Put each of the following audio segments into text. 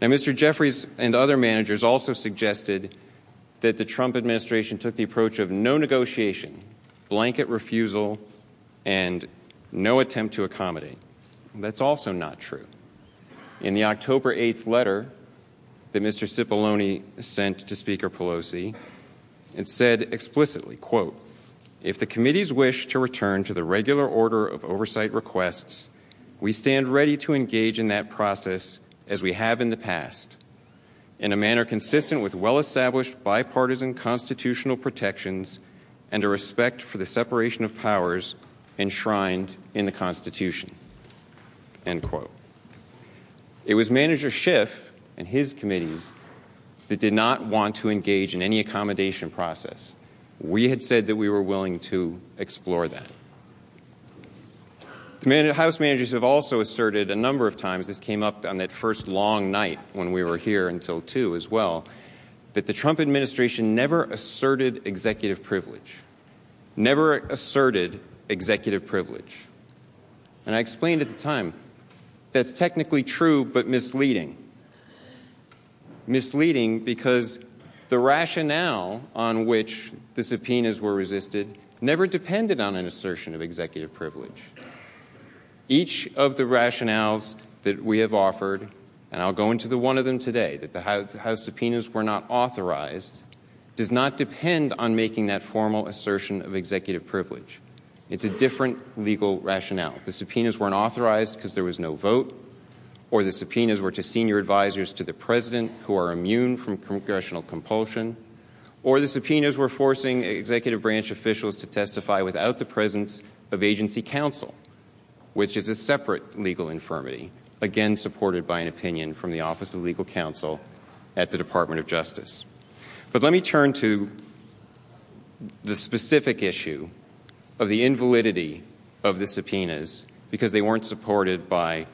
Now, Mr. Jeffries and other managers also suggested that the Trump administration took the approach of no negotiation, blanket refusal, and no attempt to accommodate. That's also not true. In the October 8th letter that Mr. Cipollone sent to Speaker Pelosi, it said explicitly, quote, if the committees wish to return to the regular order of oversight requests, we stand ready to engage in that process as we have in the past, in a manner consistent with well established bipartisan constitutional protections and a respect for the separation of powers enshrined in the Constitution. End quote. It was Manager Schiff and his committees that did not want to engage in any accommodation process. We had said that we were willing to explore that. The House managers have also asserted a number of times, this came up on that first long night when we were here until 2 as well, that the Trump administration never asserted executive privilege, never asserted executive privilege. And I explained at the time that's technically true but misleading. Misleading because the rationale on which the subpoenas were resisted never depended on an assertion of executive privilege. Each of the rationales that we have offered, and I'll go into the one of them today, that the House subpoenas were not authorized, does not depend on making that formal assertion of executive privilege. It's a different legal rationale. The subpoenas weren't authorized because there was no vote, or the subpoenas were to senior advisors to the president who are immune from congressional compulsion, or the subpoenas were forcing executive branch officials to testify without the presence of agency counsel, which is a separate legal infirmity, again supported by an opinion from the Office of Legal Counsel at the Department of Justice. But let me turn to the specific issue of the invalidity of the subpoenas because they weren't supported by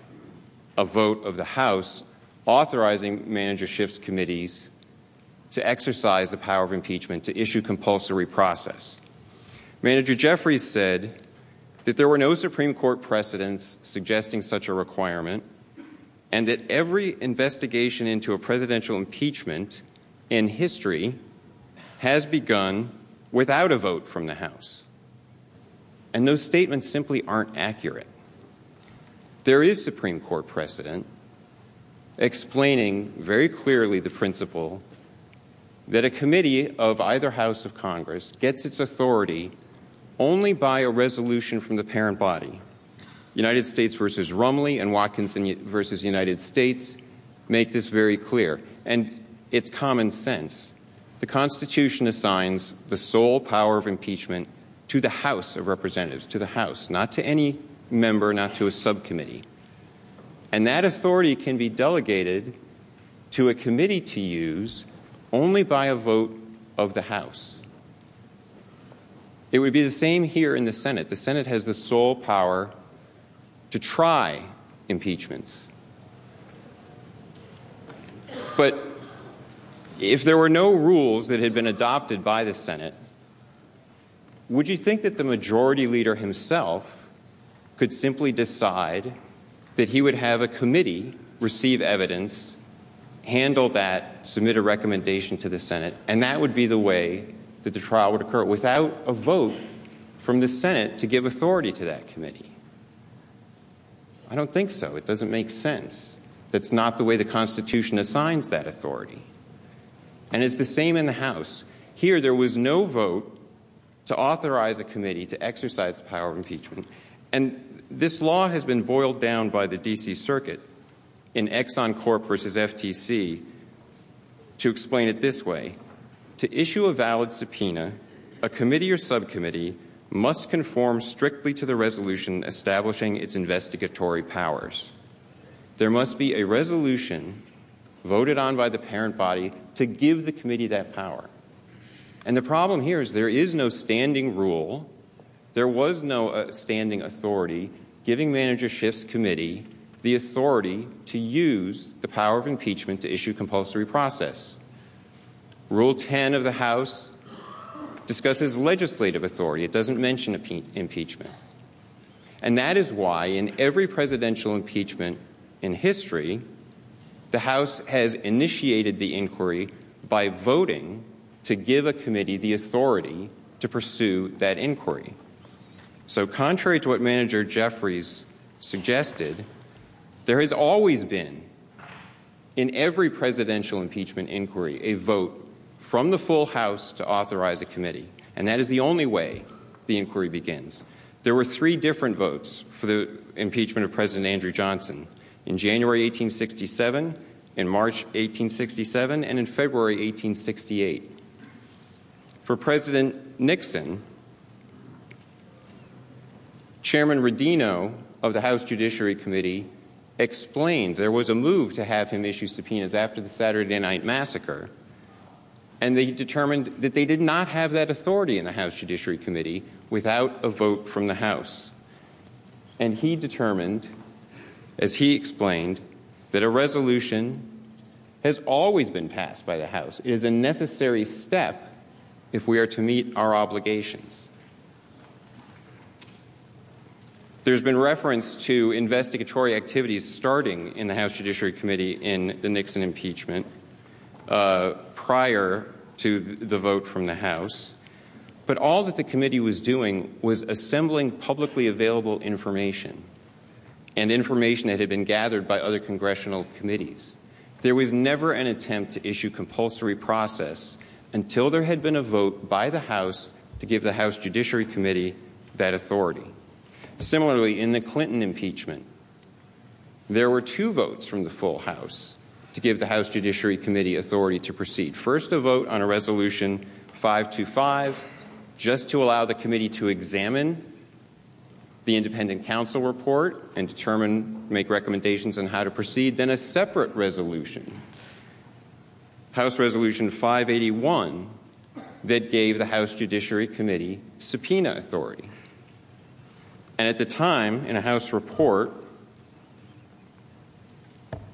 a vote of the House authorizing Manager Schiff's committees to exercise the power of impeachment to issue compulsory process. Manager Jeffries said that there were no Supreme Court precedents suggesting such a requirement, and that every investigation into a presidential impeachment in history has begun without a vote from the House. And those statements simply aren't accurate. There is Supreme Court precedent explaining very clearly the principle that a committee of either House of Congress gets its authority only by a resolution from the parent body. United States versus Rumely and Watkins versus United States make this very clear. And it's common sense. The Constitution assigns the sole power of impeachment to the House of Representatives, to the House, not to any member, not to a subcommittee. And that authority can be delegated to a committee to use only by a vote of the House. It would be the same here in the Senate. The Senate has the sole power to try impeachments. But if there were no rules that had been adopted by the Senate, would you think that the majority leader himself could simply decide that he would have a committee receive evidence, handle that, submit a recommendation to the Senate, and that would be the way that the trial would occur without a vote from the Senate to give authority to that committee? I don't think so. It doesn't make sense. That's not the way the Constitution assigns that authority. And it's the same in the House. Here, there was no vote to authorize a committee to exercise the power of impeachment. And this law has been boiled down by the D.C. Circuit in Exxon Corp versus FTC to explain it this way. To issue a valid subpoena, a committee or subcommittee must conform strictly to the resolution establishing its investigatory powers. There must be a resolution voted on by the parent body to give the committee that power. And the problem here is there is no standing rule, there was no uh, standing authority giving Manager Schiff's committee the authority to use the power of impeachment to issue compulsory process. Rule 10 of the House discusses legislative authority. It doesn't mention impeachment. And that is why in every presidential impeachment in history, the House has initiated the inquiry by voting to give a committee the authority to pursue that inquiry. So, contrary to what Manager Jeffries suggested, there has always been, in every presidential impeachment inquiry, a vote from the full House to authorize a committee. And that is the only way the inquiry begins. There were three different votes for the impeachment of President Andrew Johnson in January 1867, in March 1867, and in February 1868. For President Nixon, Chairman Rodino of the House Judiciary Committee explained there was a move to have him issue subpoenas after the Saturday Night Massacre, and they determined that they did not have that authority in the House Judiciary Committee without a vote from the House. And he determined, as he explained, that a resolution has always been passed by the House. It is a necessary step if we are to meet our obligations. There's been reference to investigatory activities starting in the House Judiciary Committee in the Nixon impeachment Uh, prior to the vote from the House. But all that the committee was doing was assembling publicly available information and information that had been gathered by other congressional committees. There was never an attempt to issue compulsory process until there had been a vote by the House to give the House Judiciary Committee that authority. Similarly, in the Clinton impeachment, there were two votes from the full House to give the House Judiciary Committee authority to proceed. First, a vote on a resolution 525, just to allow the committee to examine the independent counsel report and determine, make recommendations on how to proceed. Then a separate resolution, House Resolution 581, that gave the House Judiciary Committee subpoena authority. And at the time, in a House report,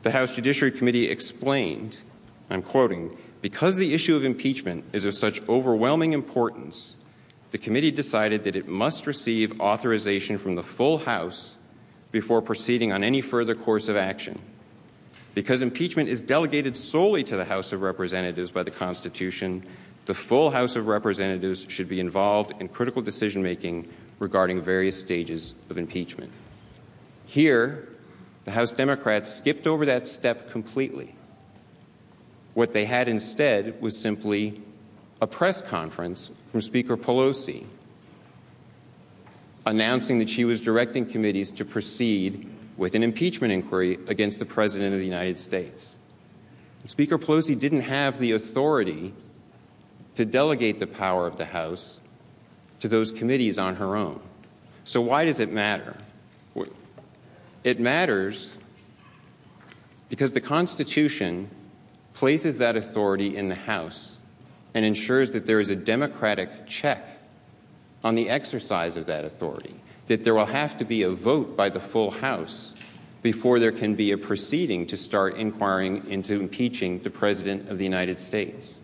the House Judiciary Committee explained, I'm quoting, because the issue of impeachment is of such overwhelming importance, the committee decided that it must receive authorization from the full House before proceeding on any further course of action. Because impeachment is delegated solely to the House of Representatives by the Constitution, the full House of Representatives should be involved in critical decision making regarding various stages of impeachment. Here, the House Democrats skipped over that step completely. What they had instead was simply a press conference from Speaker Pelosi announcing that she was directing committees to proceed with an impeachment inquiry against the President of the United States. Speaker Pelosi didn't have the authority to delegate the power of the House to those committees on her own. So, why does it matter? It matters because the Constitution places that authority in the House and ensures that there is a democratic check on the exercise of that authority, that there will have to be a vote by the full House before there can be a proceeding to start inquiring into impeaching the President of the United States.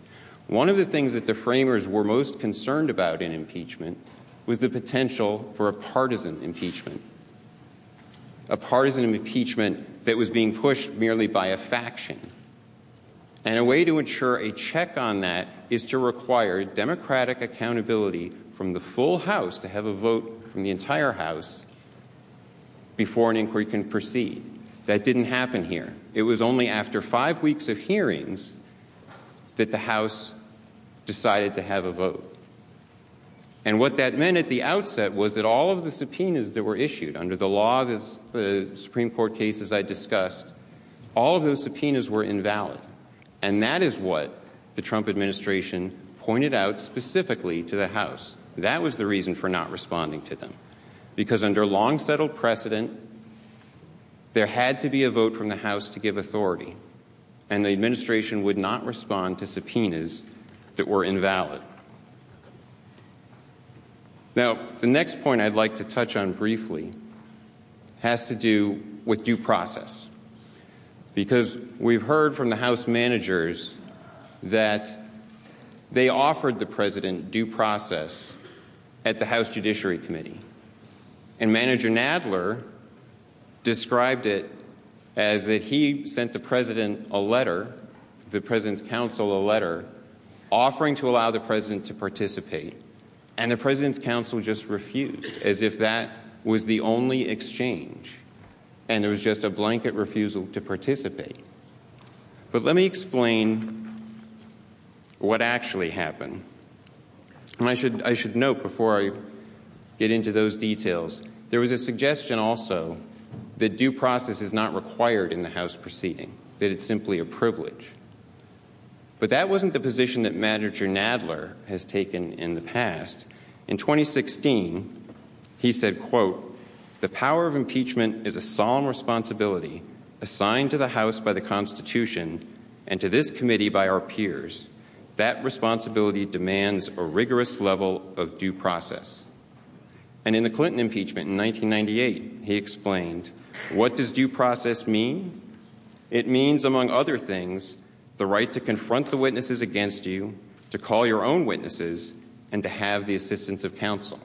One of the things that the framers were most concerned about in impeachment was the potential for a partisan impeachment. A partisan impeachment that was being pushed merely by a faction. And a way to ensure a check on that is to require democratic accountability from the full House to have a vote from the entire House before an inquiry can proceed. That didn't happen here. It was only after five weeks of hearings that the House decided to have a vote. And what that meant at the outset was that all of the subpoenas that were issued under the law, the Supreme Court cases I discussed, all of those subpoenas were invalid. And that is what the Trump administration pointed out specifically to the House. That was the reason for not responding to them. Because under long settled precedent, there had to be a vote from the House to give authority. And the administration would not respond to subpoenas that were invalid. Now, the next point I'd like to touch on briefly has to do with due process. Because we've heard from the House managers that they offered the president due process at the House Judiciary Committee. And Manager Nadler described it as that he sent the president a letter, the president's counsel a letter, offering to allow the president to participate. And the president's counsel just refused, as if that was the only exchange. And there was just a blanket refusal to participate. But let me explain what actually happened. And I should, I should note before I get into those details, there was a suggestion also that due process is not required in the House proceeding, that it's simply a privilege. But that wasn't the position that Manager Nadler has taken in the past. In 2016, he said, quote, the power of impeachment is a solemn responsibility assigned to the House by the Constitution and to this committee by our peers. That responsibility demands a rigorous level of due process. And in the Clinton impeachment in 1998, he explained, what does due process mean? It means, among other things, the right to confront the witnesses against you, to call your own witnesses, and to have the assistance of counsel.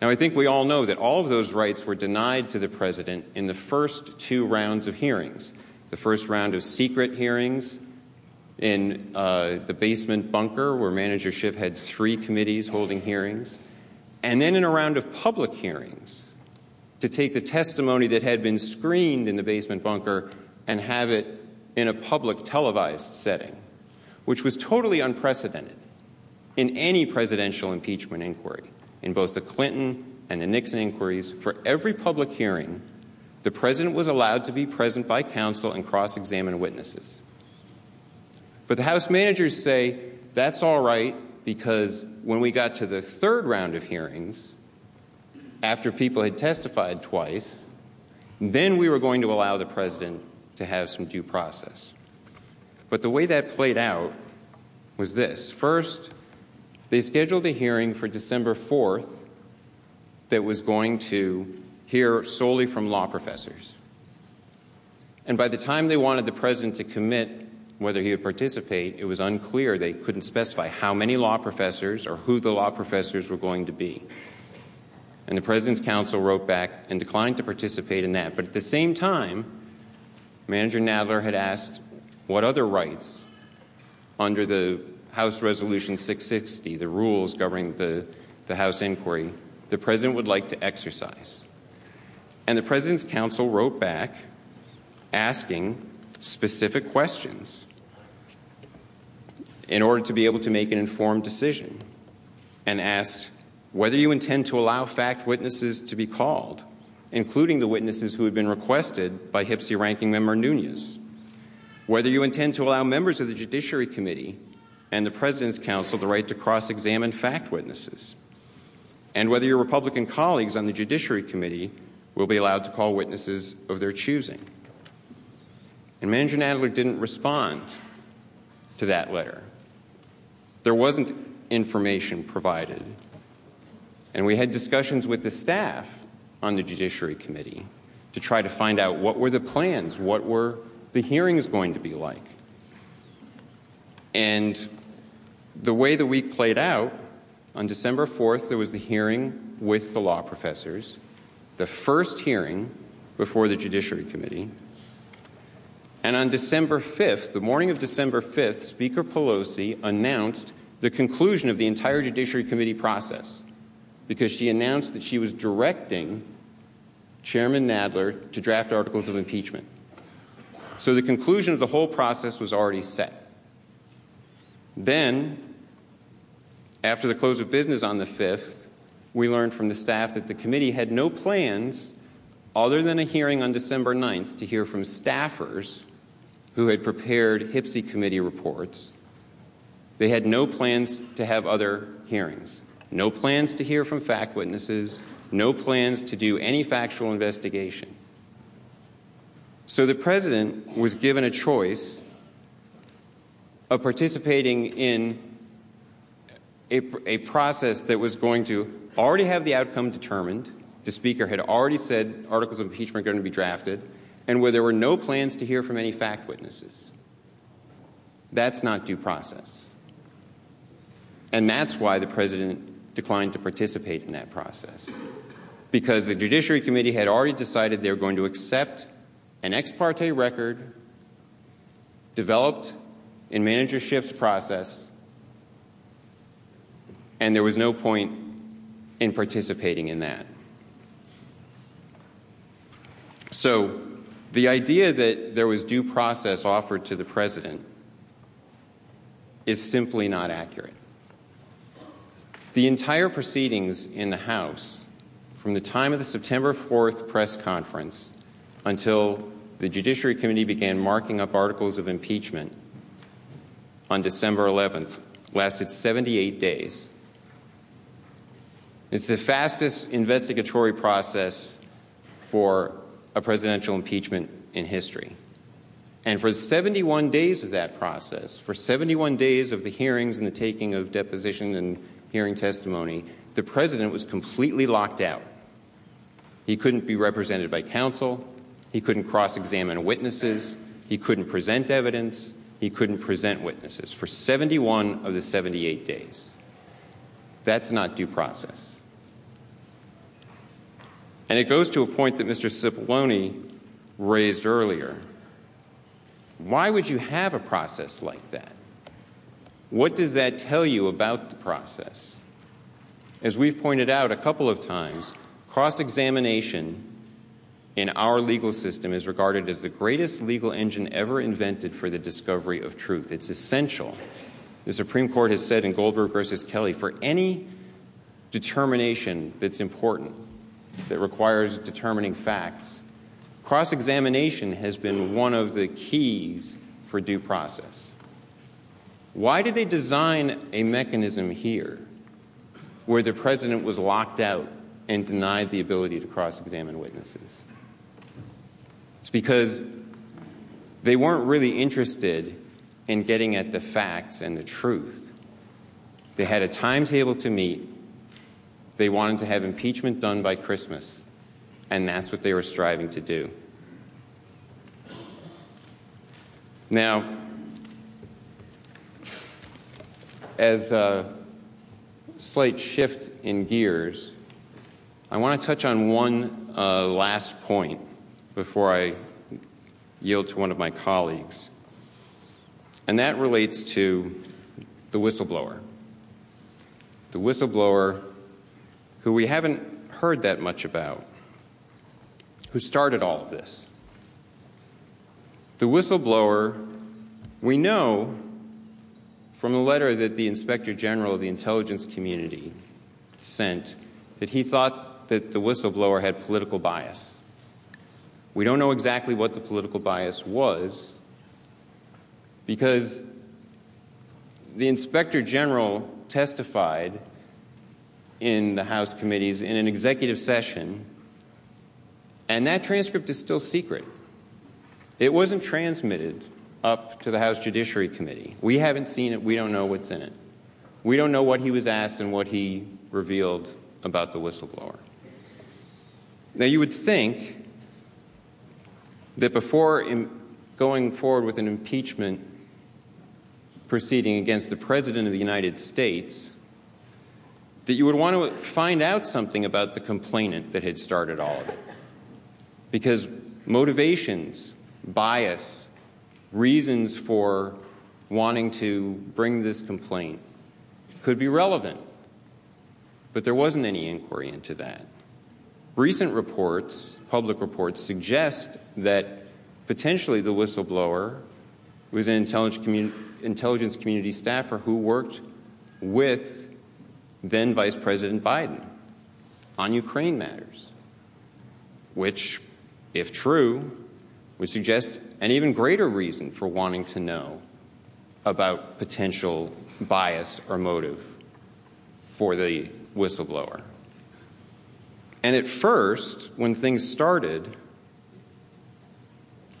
Now, I think we all know that all of those rights were denied to the president in the first two rounds of hearings. The first round of secret hearings in uh, the basement bunker, where Manager Schiff had three committees holding hearings, and then in a round of public hearings to take the testimony that had been screened in the basement bunker and have it in a public televised setting, which was totally unprecedented in any presidential impeachment inquiry. In both the Clinton and the Nixon inquiries, for every public hearing, the president was allowed to be present by counsel and cross examine witnesses. But the House managers say that's all right because when we got to the third round of hearings, after people had testified twice, then we were going to allow the president to have some due process. But the way that played out was this. First, they scheduled a hearing for December 4th that was going to hear solely from law professors. And by the time they wanted the president to commit whether he would participate, it was unclear. They couldn't specify how many law professors or who the law professors were going to be. And the president's counsel wrote back and declined to participate in that. But at the same time, Manager Nadler had asked what other rights under the House Resolution 660, the rules governing the, the House inquiry, the president would like to exercise. And the president's counsel wrote back asking specific questions in order to be able to make an informed decision and asked whether you intend to allow fact witnesses to be called including the witnesses who had been requested by HPSCI Ranking Member Nunes, whether you intend to allow members of the Judiciary Committee and the President's Counsel the right to cross examine fact witnesses, and whether your Republican colleagues on the Judiciary Committee will be allowed to call witnesses of their choosing. And Manager Nadler didn't respond to that letter. There wasn't information provided. And we had discussions with the staff on the Judiciary Committee to try to find out what were the plans, what were the hearings going to be like. And the way the week played out, on December 4th, there was the hearing with the law professors, the first hearing before the Judiciary Committee. And on December 5th, the morning of December 5th, Speaker Pelosi announced the conclusion of the entire Judiciary Committee process because she announced that she was directing Chairman Nadler to draft articles of impeachment. So the conclusion of the whole process was already set. Then, after the close of business on the 5th, we learned from the staff that the committee had no plans other than a hearing on December 9th to hear from staffers who had prepared HPSCI committee reports. They had no plans to have other hearings no plans to hear from fact witnesses, no plans to do any factual investigation. So the president was given a choice of participating in a, a, process that was going to already have the outcome determined. The speaker had already said articles of impeachment are going to be drafted, and where there were no plans to hear from any fact witnesses. That's not due process. And that's why the president declined to participate in that process because the Judiciary Committee had already decided they were going to accept an ex parte record developed in Manager Schiff's process, and there was no point in participating in that. So, the idea that there was due process offered to the president is simply not accurate. The entire proceedings in the House, from the time of the September 4th press conference until the Judiciary Committee began marking up articles of impeachment on December 11th, lasted 78 days. It's the fastest investigatory process for a presidential impeachment in history. And for 71 days of that process, for 71 days of the hearings and the taking of deposition and hearing testimony, the president was completely locked out. He couldn't be represented by counsel. He couldn't cross examine witnesses. He couldn't present evidence. He couldn't present witnesses for 71 of the 78 days. That's not due process. And it goes to a point that Mr. Cipollone raised earlier. Why would you have a process like that? What does that tell you about the process? As we've pointed out a couple of times, cross examination in our legal system is regarded as the greatest legal engine ever invented for the discovery of truth. It's essential. The Supreme Court has said in Goldberg versus Kelly for any determination that's important, that requires determining facts, cross examination has been one of the keys for due process. Why did they design a mechanism here where the president was locked out and denied the ability to cross examine witnesses? It's because they weren't really interested in getting at the facts and the truth. They had a timetable to meet. They wanted to have impeachment done by Christmas, and that's what they were striving to do. Now, as a slight shift in gears, I want to touch on one uh, last point before I yield to one of my colleagues, and that relates to the whistleblower. The whistleblower who we haven't heard that much about, who started all of this. The whistleblower, we know from the letter that the Inspector General of the intelligence community sent that he thought that the whistleblower had political bias. We don't know exactly what the political bias was because the Inspector General testified in the House committees in an executive session, and that transcript is still secret. It wasn't transmitted up to the House Judiciary Committee. We haven't seen it, we don't know what's in it. We don't know what he was asked and what he revealed about the whistleblower. Now, you would think that before going forward with an impeachment proceeding against the President of the United States, that you would want to find out something about the complainant that had started all of it. Because motivations, bias, reasons for wanting to bring this complaint could be relevant. But there wasn't any inquiry into that. Recent reports, public reports, suggest that potentially the whistleblower was an intelligence community staffer who worked with then Vice President Biden on Ukraine matters, which, if true, would suggest an even greater reason for wanting to know about potential bias or motive for the whistleblower. And at first, when things started,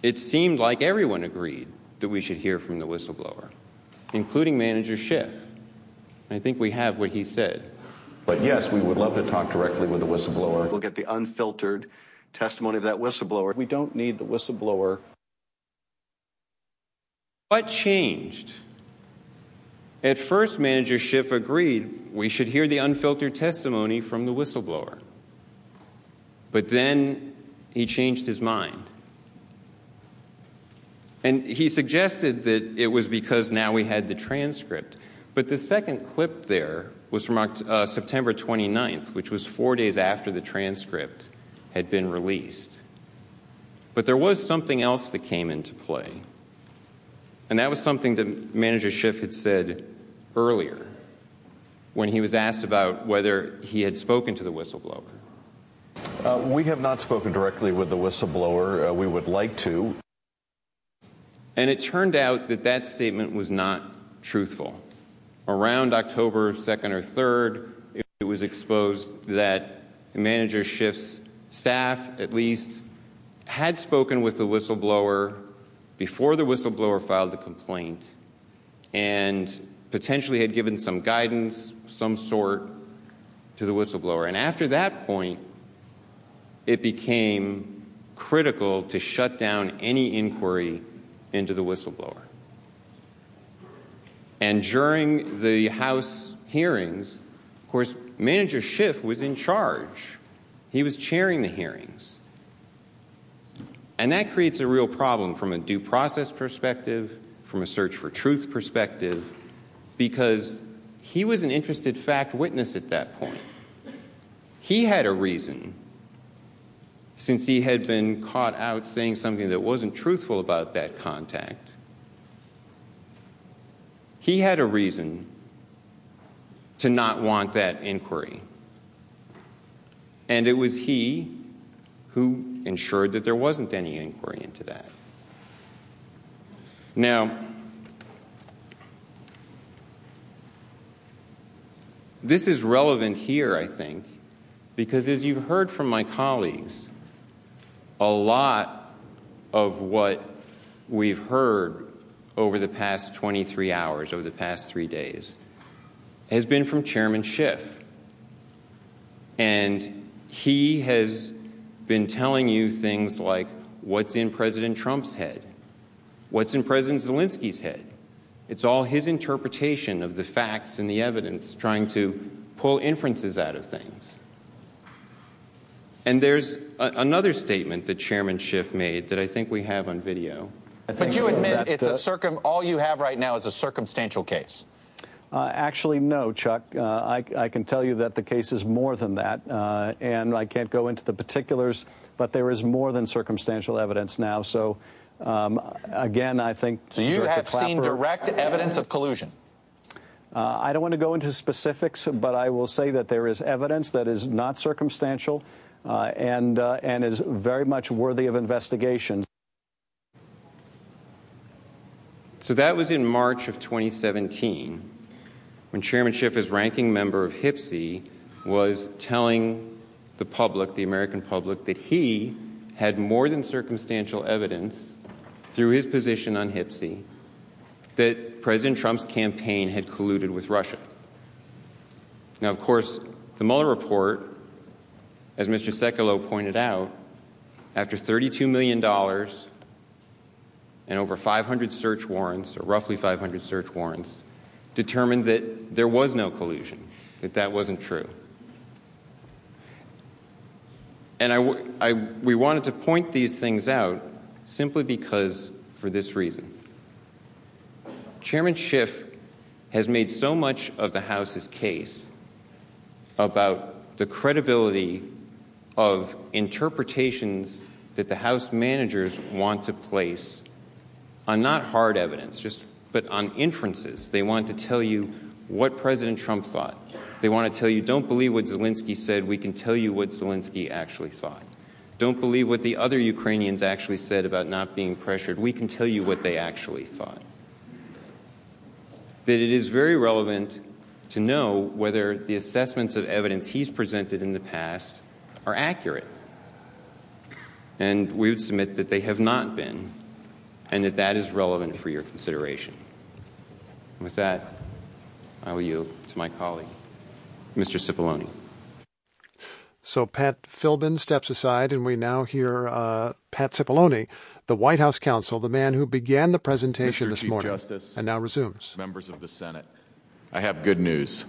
it seemed like everyone agreed that we should hear from the whistleblower, including Manager Schiff. I think we have what he said. But yes, we would love to talk directly with the whistleblower. We'll get the unfiltered testimony of that whistleblower. We don't need the whistleblower. What changed? At first, Manager Schiff agreed we should hear the unfiltered testimony from the whistleblower. But then he changed his mind. And he suggested that it was because now we had the transcript. But the second clip there was from uh, September 29th, which was four days after the transcript had been released. But there was something else that came into play. And that was something that Manager Schiff had said earlier when he was asked about whether he had spoken to the whistleblower. Uh, we have not spoken directly with the whistleblower. Uh, we would like to. And it turned out that that statement was not truthful. Around October 2nd or 3rd, it was exposed that Manager Schiff's staff, at least, had spoken with the whistleblower before the whistleblower filed the complaint and potentially had given some guidance, some sort, to the whistleblower. And after that point, it became critical to shut down any inquiry into the whistleblower. And during the House hearings, of course, Manager Schiff was in charge. He was chairing the hearings. And that creates a real problem from a due process perspective, from a search for truth perspective, because he was an interested fact witness at that point. He had a reason, since he had been caught out saying something that wasn't truthful about that contact. He had a reason to not want that inquiry. And it was he who ensured that there wasn't any inquiry into that. Now, this is relevant here, I think, because as you've heard from my colleagues, a lot of what we've heard over the past 23 hours, over the past three days, has been from Chairman Schiff. And he has been telling you things like what's in President Trump's head, what's in President Zelensky's head. It's all his interpretation of the facts and the evidence, trying to pull inferences out of things. And there's a, another statement that Chairman Schiff made that I think we have on video. But you admit that, it's uh, a circum. All you have right now is a circumstantial case. Uh, actually, no, Chuck. Uh, I, I, can tell you that the case is more than that, uh, and I can't go into the particulars, but there is more than circumstantial evidence now. So, um, again, I think. So you Director have Clapper, seen direct evidence of collusion. Uh, I don't want to go into specifics, but I will say that there is evidence that is not circumstantial uh, and uh, and is very much worthy of investigation. So that was in March of 2017 when Chairman Schiff, as ranking member of HPSCI, was telling the public, the American public, that he had more than circumstantial evidence through his position on HPSCI that President Trump's campaign had colluded with Russia. Now, of course, the Mueller report, as Mr. Sekulow pointed out, after $32 million and over 500 search warrants, or roughly 500 search warrants, determined that there was no collusion, that that wasn't true. And I, I, we wanted to point these things out simply because, for this reason. Chairman Schiff has made so much of the House's case about the credibility of interpretations that the House managers want to place on not hard evidence, just but on inferences. They want to tell you what President Trump thought. They want to tell you, don't believe what Zelensky said. We can tell you what Zelensky actually thought. Don't believe what the other Ukrainians actually said about not being pressured. We can tell you what they actually thought. That it is very relevant to know whether the assessments of evidence he's presented in the past are accurate. And we would submit that they have not been, and that that is relevant for your consideration. With that, I will yield to my colleague, Mr. Cipollone. So Pat Philbin steps aside, and we now hear uh, Pat Cipollone, the White House counsel, the man who began the presentation Mr. this Chief morning, Justice, and now resumes. Members of the Senate, I have good news.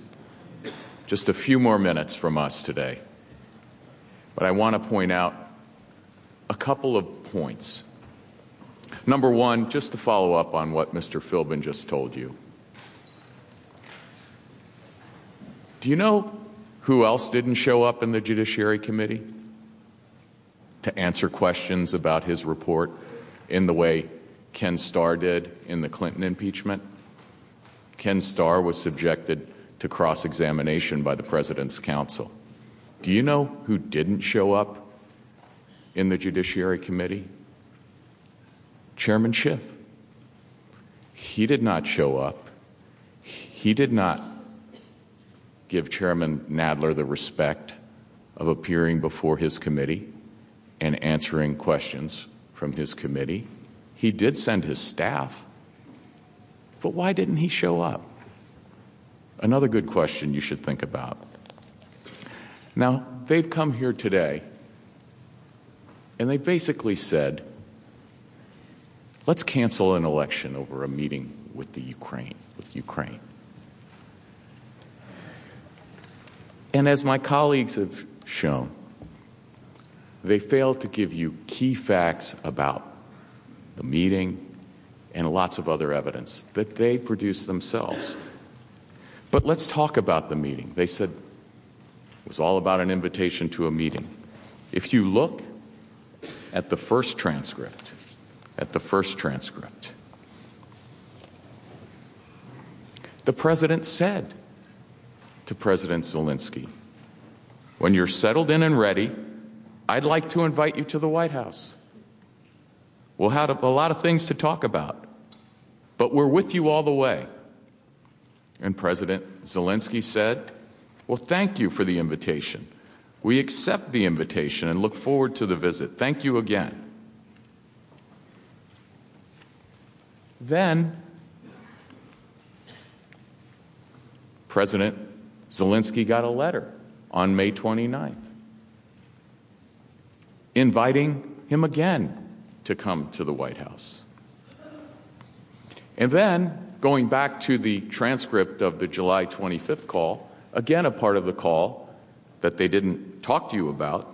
Just a few more minutes from us today. But I want to point out a couple of points. Number one, just to follow up on what Mr. Philbin just told you. Do you know who else didn't show up in the Judiciary Committee to answer questions about his report in the way Ken Starr did in the Clinton impeachment? Ken Starr was subjected to cross examination by the President's counsel. Do you know who didn't show up in the Judiciary Committee? Chairman Schiff. He did not show up. He did not give Chairman Nadler the respect of appearing before his committee and answering questions from his committee. He did send his staff. But why didn't he show up? Another good question you should think about. Now, they've come here today and they basically said, let's cancel an election over a meeting with the Ukraine, with Ukraine. And as my colleagues have shown, they failed to give you key facts about the meeting and lots of other evidence that they produced themselves. But let's talk about the meeting. They said it was all about an invitation to a meeting. If you look at the first transcript, at the first transcript, the president said to President Zelensky, when you're settled in and ready, I'd like to invite you to the White House. We'll have a lot of things to talk about, but we're with you all the way. And President Zelensky said, Well, thank you for the invitation. We accept the invitation and look forward to the visit. Thank you again. Then, President Zelensky got a letter on May 29th inviting him again to come to the White House. And then, going back to the transcript of the July 25th call, again, a part of the call that they didn't talk to you about,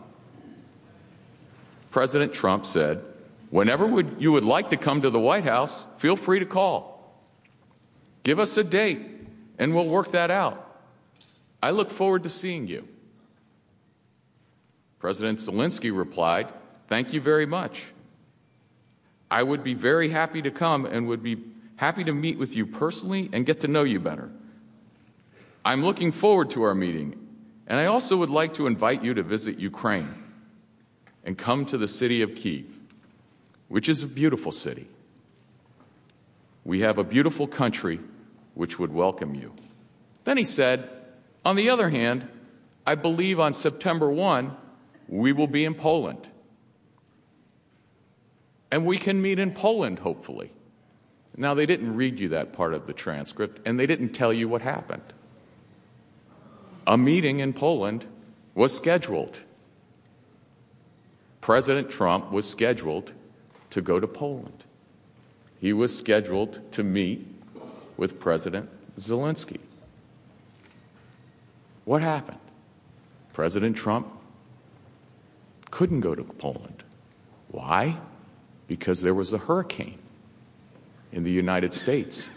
President Trump said, Whenever would, you would like to come to the White House, feel free to call. Give us a date, and we'll work that out. I look forward to seeing you. President Zelensky replied, Thank you very much. I would be very happy to come and would be happy to meet with you personally and get to know you better. I'm looking forward to our meeting, and I also would like to invite you to visit Ukraine and come to the city of Kiev, which is a beautiful city. We have a beautiful country which would welcome you. Then he said, On the other hand, I believe on September 1, we will be in Poland. And we can meet in Poland, hopefully. Now, they didn't read you that part of the transcript, and they didn't tell you what happened. A meeting in Poland was scheduled. President Trump was scheduled to go to Poland. He was scheduled to meet with President Zelensky. What happened? President Trump couldn't go to Poland. Why? Because there was a hurricane in the United States.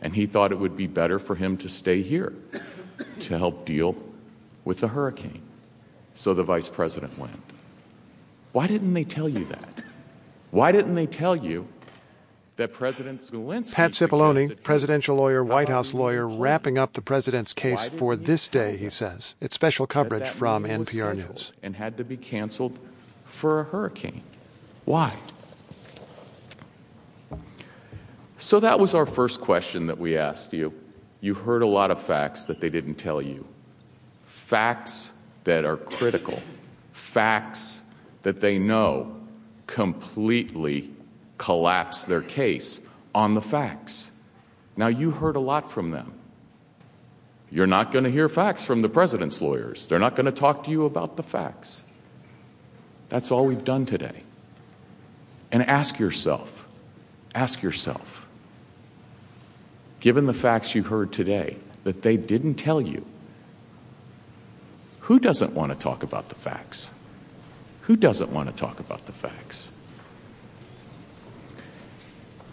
And he thought it would be better for him to stay here to help deal with the hurricane. So the vice president went. Why didn't they tell you that? Why didn't they tell you that President Zelensky. Pat Cipollone, presidential lawyer, White House lawyer, wrapping up the president's case for this day, he says. It's special coverage that from NPR News. And had to be canceled for a hurricane. Why? So that was our first question that we asked you. You heard a lot of facts that they didn't tell you. Facts that are critical. Facts that they know completely collapse their case on the facts. Now, you heard a lot from them. You're not going to hear facts from the president's lawyers. They're not going to talk to you about the facts. That's all we've done today. And ask yourself, ask yourself, given the facts you heard today that they didn't tell you, who doesn't want to talk about the facts? Who doesn't want to talk about the facts?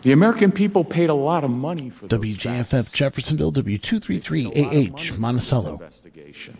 The American people paid a lot of money for WJFF Jeffersonville, W233AH Monticello. investigation.